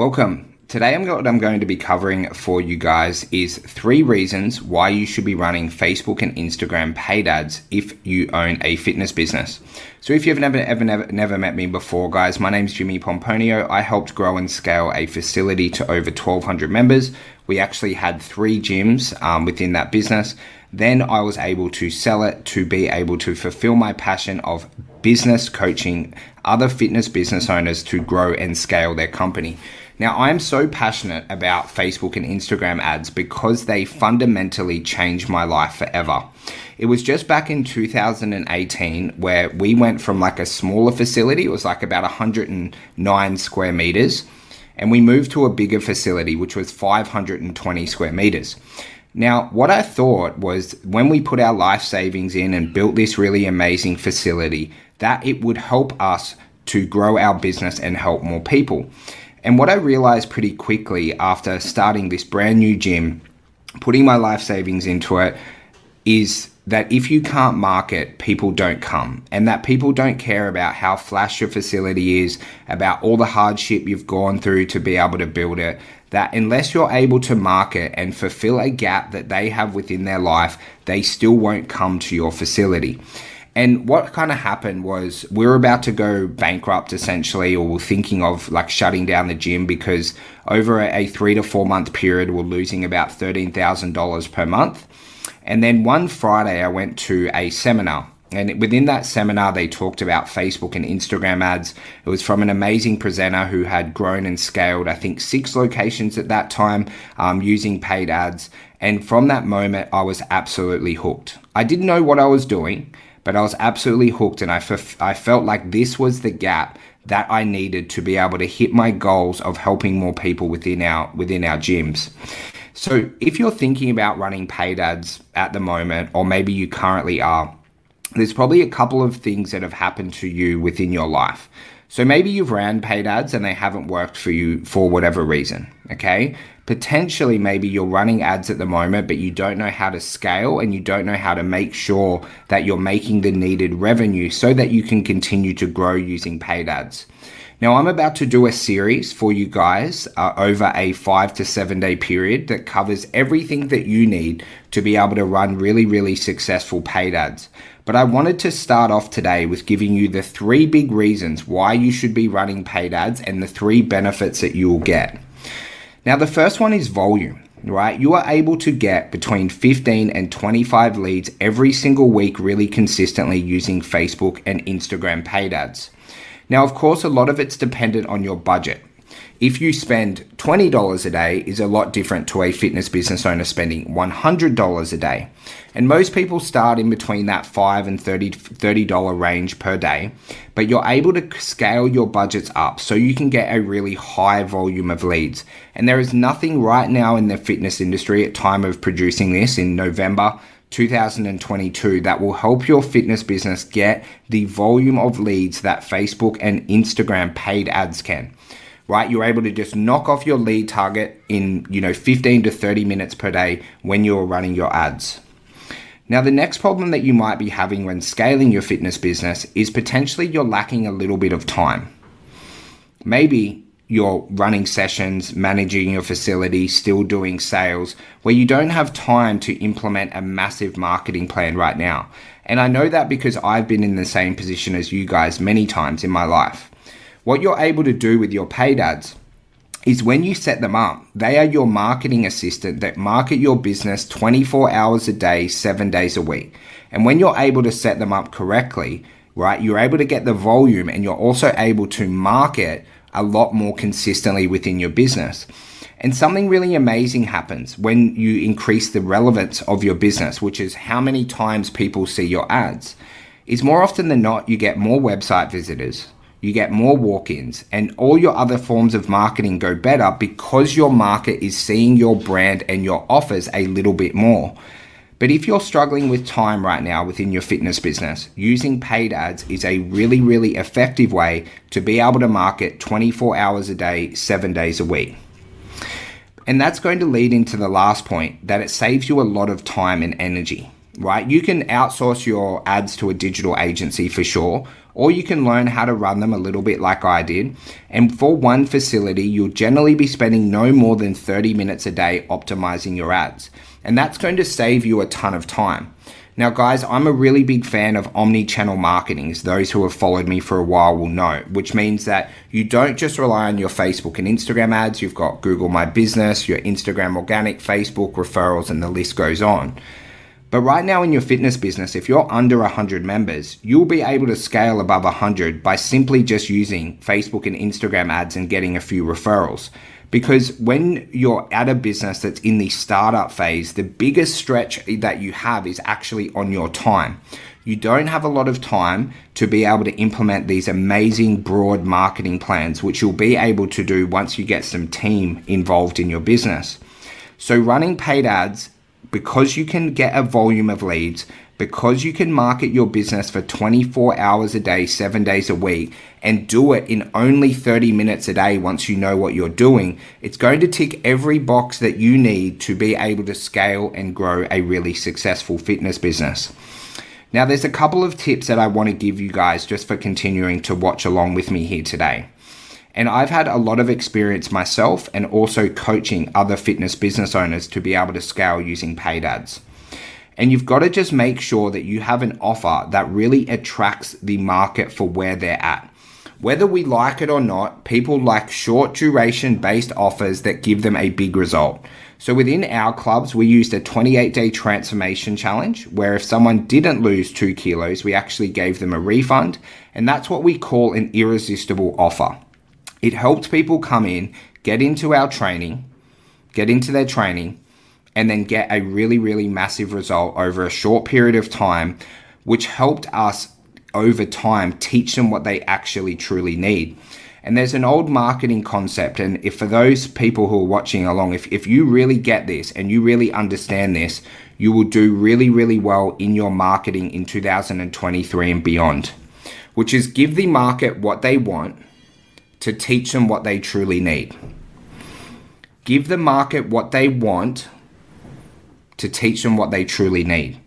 Welcome. Today, I'm what I'm going to be covering for you guys is three reasons why you should be running Facebook and Instagram paid ads if you own a fitness business. So, if you've never, ever, never, never met me before, guys, my name's Jimmy Pomponio. I helped grow and scale a facility to over 1,200 members. We actually had three gyms um, within that business. Then I was able to sell it to be able to fulfill my passion of business coaching other fitness business owners to grow and scale their company. Now, I am so passionate about Facebook and Instagram ads because they fundamentally changed my life forever. It was just back in 2018 where we went from like a smaller facility, it was like about 109 square meters, and we moved to a bigger facility, which was 520 square meters. Now, what I thought was when we put our life savings in and built this really amazing facility, that it would help us to grow our business and help more people. And what I realized pretty quickly after starting this brand new gym, putting my life savings into it, is that if you can't market, people don't come. And that people don't care about how flash your facility is, about all the hardship you've gone through to be able to build it. That unless you're able to market and fulfill a gap that they have within their life, they still won't come to your facility. And what kind of happened was we were about to go bankrupt essentially, or we're thinking of like shutting down the gym because over a three to four month period, we're losing about $13,000 per month. And then one Friday, I went to a seminar. And within that seminar, they talked about Facebook and Instagram ads. It was from an amazing presenter who had grown and scaled, I think, six locations at that time um, using paid ads. And from that moment, I was absolutely hooked. I didn't know what I was doing but I was absolutely hooked and I, f- I felt like this was the gap that I needed to be able to hit my goals of helping more people within our within our gyms. So if you're thinking about running paid ads at the moment or maybe you currently are, there's probably a couple of things that have happened to you within your life. So maybe you've ran paid ads and they haven't worked for you for whatever reason, okay? Potentially, maybe you're running ads at the moment, but you don't know how to scale and you don't know how to make sure that you're making the needed revenue so that you can continue to grow using paid ads. Now, I'm about to do a series for you guys uh, over a five to seven day period that covers everything that you need to be able to run really, really successful paid ads. But I wanted to start off today with giving you the three big reasons why you should be running paid ads and the three benefits that you will get. Now, the first one is volume, right? You are able to get between 15 and 25 leads every single week, really consistently using Facebook and Instagram paid ads. Now, of course, a lot of it's dependent on your budget if you spend $20 a day is a lot different to a fitness business owner spending $100 a day. And most people start in between that 5 and 30 $30 range per day, but you're able to scale your budgets up so you can get a really high volume of leads. And there is nothing right now in the fitness industry at time of producing this in November 2022 that will help your fitness business get the volume of leads that Facebook and Instagram paid ads can right? You're able to just knock off your lead target in, you know, 15 to 30 minutes per day when you're running your ads. Now, the next problem that you might be having when scaling your fitness business is potentially you're lacking a little bit of time. Maybe you're running sessions, managing your facility, still doing sales, where you don't have time to implement a massive marketing plan right now. And I know that because I've been in the same position as you guys many times in my life. What you're able to do with your paid ads is when you set them up, they are your marketing assistant that market your business 24 hours a day, seven days a week. And when you're able to set them up correctly, right, you're able to get the volume and you're also able to market a lot more consistently within your business. And something really amazing happens when you increase the relevance of your business, which is how many times people see your ads. Is more often than not, you get more website visitors, you get more walk ins, and all your other forms of marketing go better because your market is seeing your brand and your offers a little bit more. But if you're struggling with time right now within your fitness business, using paid ads is a really, really effective way to be able to market 24 hours a day, seven days a week. And that's going to lead into the last point that it saves you a lot of time and energy right? You can outsource your ads to a digital agency for sure, or you can learn how to run them a little bit like I did. And for one facility, you'll generally be spending no more than 30 minutes a day optimizing your ads. And that's going to save you a ton of time. Now, guys, I'm a really big fan of omni channel marketing, as those who have followed me for a while will know, which means that you don't just rely on your Facebook and Instagram ads. You've got Google My Business, your Instagram organic, Facebook referrals, and the list goes on. But right now in your fitness business, if you're under 100 members, you'll be able to scale above 100 by simply just using Facebook and Instagram ads and getting a few referrals. Because when you're at a business that's in the startup phase, the biggest stretch that you have is actually on your time. You don't have a lot of time to be able to implement these amazing broad marketing plans, which you'll be able to do once you get some team involved in your business. So, running paid ads, because you can get a volume of leads, because you can market your business for 24 hours a day, seven days a week, and do it in only 30 minutes a day once you know what you're doing, it's going to tick every box that you need to be able to scale and grow a really successful fitness business. Now, there's a couple of tips that I want to give you guys just for continuing to watch along with me here today. And I've had a lot of experience myself and also coaching other fitness business owners to be able to scale using paid ads. And you've got to just make sure that you have an offer that really attracts the market for where they're at. Whether we like it or not, people like short duration based offers that give them a big result. So within our clubs, we used a 28 day transformation challenge where if someone didn't lose two kilos, we actually gave them a refund. And that's what we call an irresistible offer. It helped people come in, get into our training, get into their training, and then get a really, really massive result over a short period of time, which helped us over time teach them what they actually truly need. And there's an old marketing concept. And if for those people who are watching along, if, if you really get this and you really understand this, you will do really, really well in your marketing in 2023 and beyond, which is give the market what they want to teach them what they truly need. Give the market what they want to teach them what they truly need.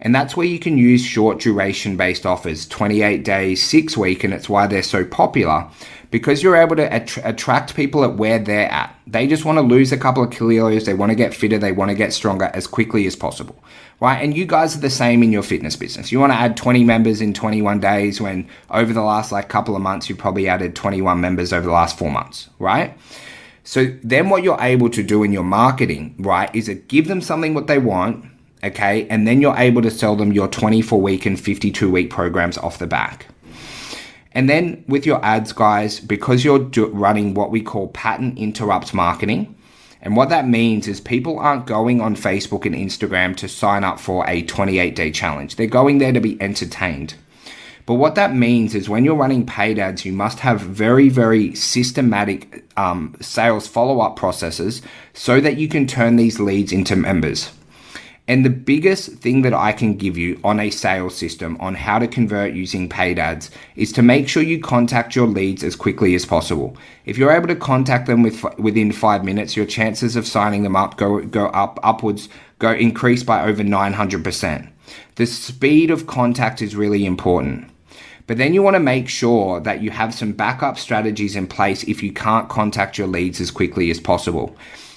And that's where you can use short duration based offers, 28 days, six week, and it's why they're so popular because you're able to att- attract people at where they're at. They just want to lose a couple of kilos, they want to get fitter, they want to get stronger as quickly as possible, right? And you guys are the same in your fitness business. You want to add 20 members in 21 days when over the last like couple of months, you probably added 21 members over the last four months, right? So then what you're able to do in your marketing, right, is to give them something what they want, okay, and then you're able to sell them your 24 week and 52 week programs off the back. And then with your ads, guys, because you're do- running what we call pattern interrupt marketing, and what that means is people aren't going on Facebook and Instagram to sign up for a 28 day challenge. They're going there to be entertained. But what that means is when you're running paid ads, you must have very, very systematic um, sales follow up processes so that you can turn these leads into members. And the biggest thing that I can give you on a sales system on how to convert using paid ads is to make sure you contact your leads as quickly as possible. If you're able to contact them with, within five minutes, your chances of signing them up go, go up upwards, go increase by over 900%. The speed of contact is really important. But then you want to make sure that you have some backup strategies in place if you can't contact your leads as quickly as possible.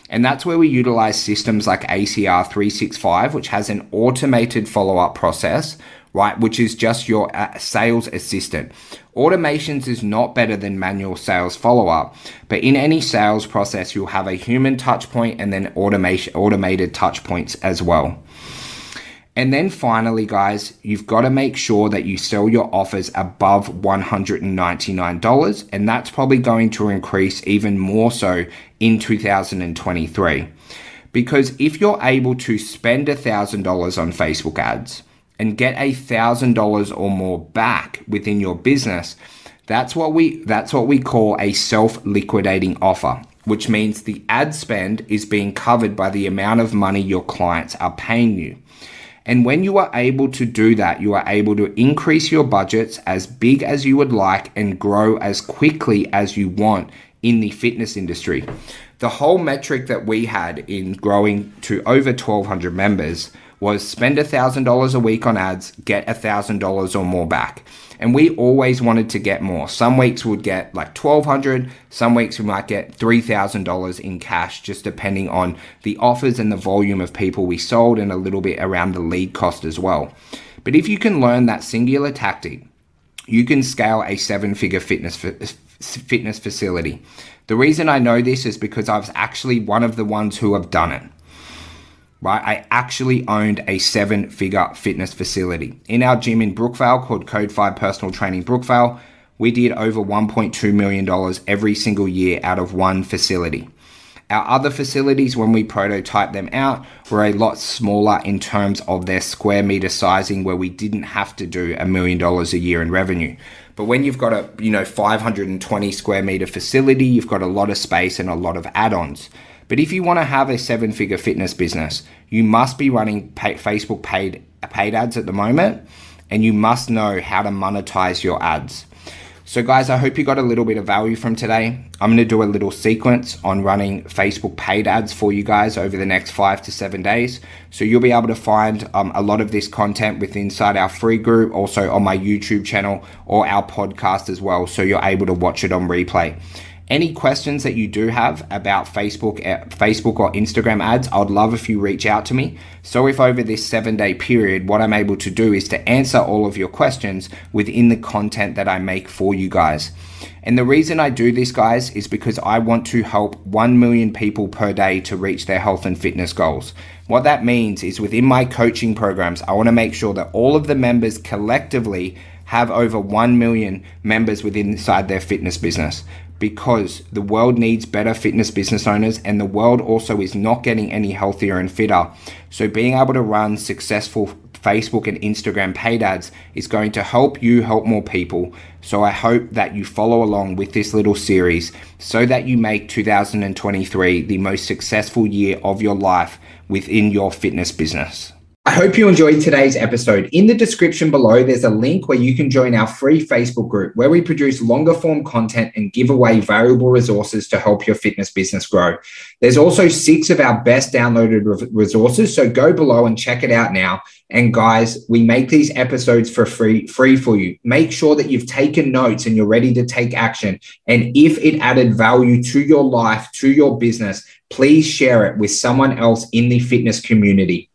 And that's where we utilize systems like ACR 365, which has an automated follow up process, right? Which is just your uh, sales assistant. Automations is not better than manual sales follow up, but in any sales process, you'll have a human touch point and then automation, automated touch points as well. And then finally, guys, you've got to make sure that you sell your offers above $199. And that's probably going to increase even more so in 2023. Because if you're able to spend $1,000 on Facebook ads and get $1,000 or more back within your business, that's what we that's what we call a self-liquidating offer, which means the ad spend is being covered by the amount of money your clients are paying you. And when you are able to do that, you are able to increase your budgets as big as you would like and grow as quickly as you want in the fitness industry. The whole metric that we had in growing to over 1200 members was spend $1,000 a week on ads, get $1,000 or more back. And we always wanted to get more. Some weeks we'd get like 1200 some weeks we might get $3,000 in cash, just depending on the offers and the volume of people we sold and a little bit around the lead cost as well. But if you can learn that singular tactic, you can scale a seven figure fitness, fitness facility. The reason I know this is because I was actually one of the ones who have done it right? I actually owned a seven figure fitness facility in our gym in Brookvale called Code 5 Personal Training Brookvale. We did over $1.2 million every single year out of one facility. Our other facilities, when we prototyped them out, were a lot smaller in terms of their square meter sizing, where we didn't have to do a million dollars a year in revenue. But when you've got a you know 520 square meter facility, you've got a lot of space and a lot of add-ons. But if you want to have a seven figure fitness business, you must be running pay, Facebook paid, paid ads at the moment, and you must know how to monetize your ads. So, guys, I hope you got a little bit of value from today. I'm going to do a little sequence on running Facebook paid ads for you guys over the next five to seven days. So, you'll be able to find um, a lot of this content within inside our free group, also on my YouTube channel or our podcast as well. So, you're able to watch it on replay any questions that you do have about Facebook, uh, Facebook or Instagram ads, I'd love if you reach out to me. So if over this seven day period, what I'm able to do is to answer all of your questions within the content that I make for you guys. And the reason I do this, guys, is because I want to help 1 million people per day to reach their health and fitness goals. What that means is within my coaching programs, I want to make sure that all of the members collectively have over 1 million members within inside their fitness business because the world needs better fitness business owners and the world also is not getting any healthier and fitter. So being able to run successful Facebook and Instagram paid ads is going to help you help more people. So I hope that you follow along with this little series so that you make 2023 the most successful year of your life within your fitness business. I hope you enjoyed today's episode. In the description below, there's a link where you can join our free Facebook group where we produce longer form content and give away valuable resources to help your fitness business grow. There's also six of our best downloaded resources. So go below and check it out now. And guys, we make these episodes for free, free for you. Make sure that you've taken notes and you're ready to take action. And if it added value to your life, to your business, please share it with someone else in the fitness community.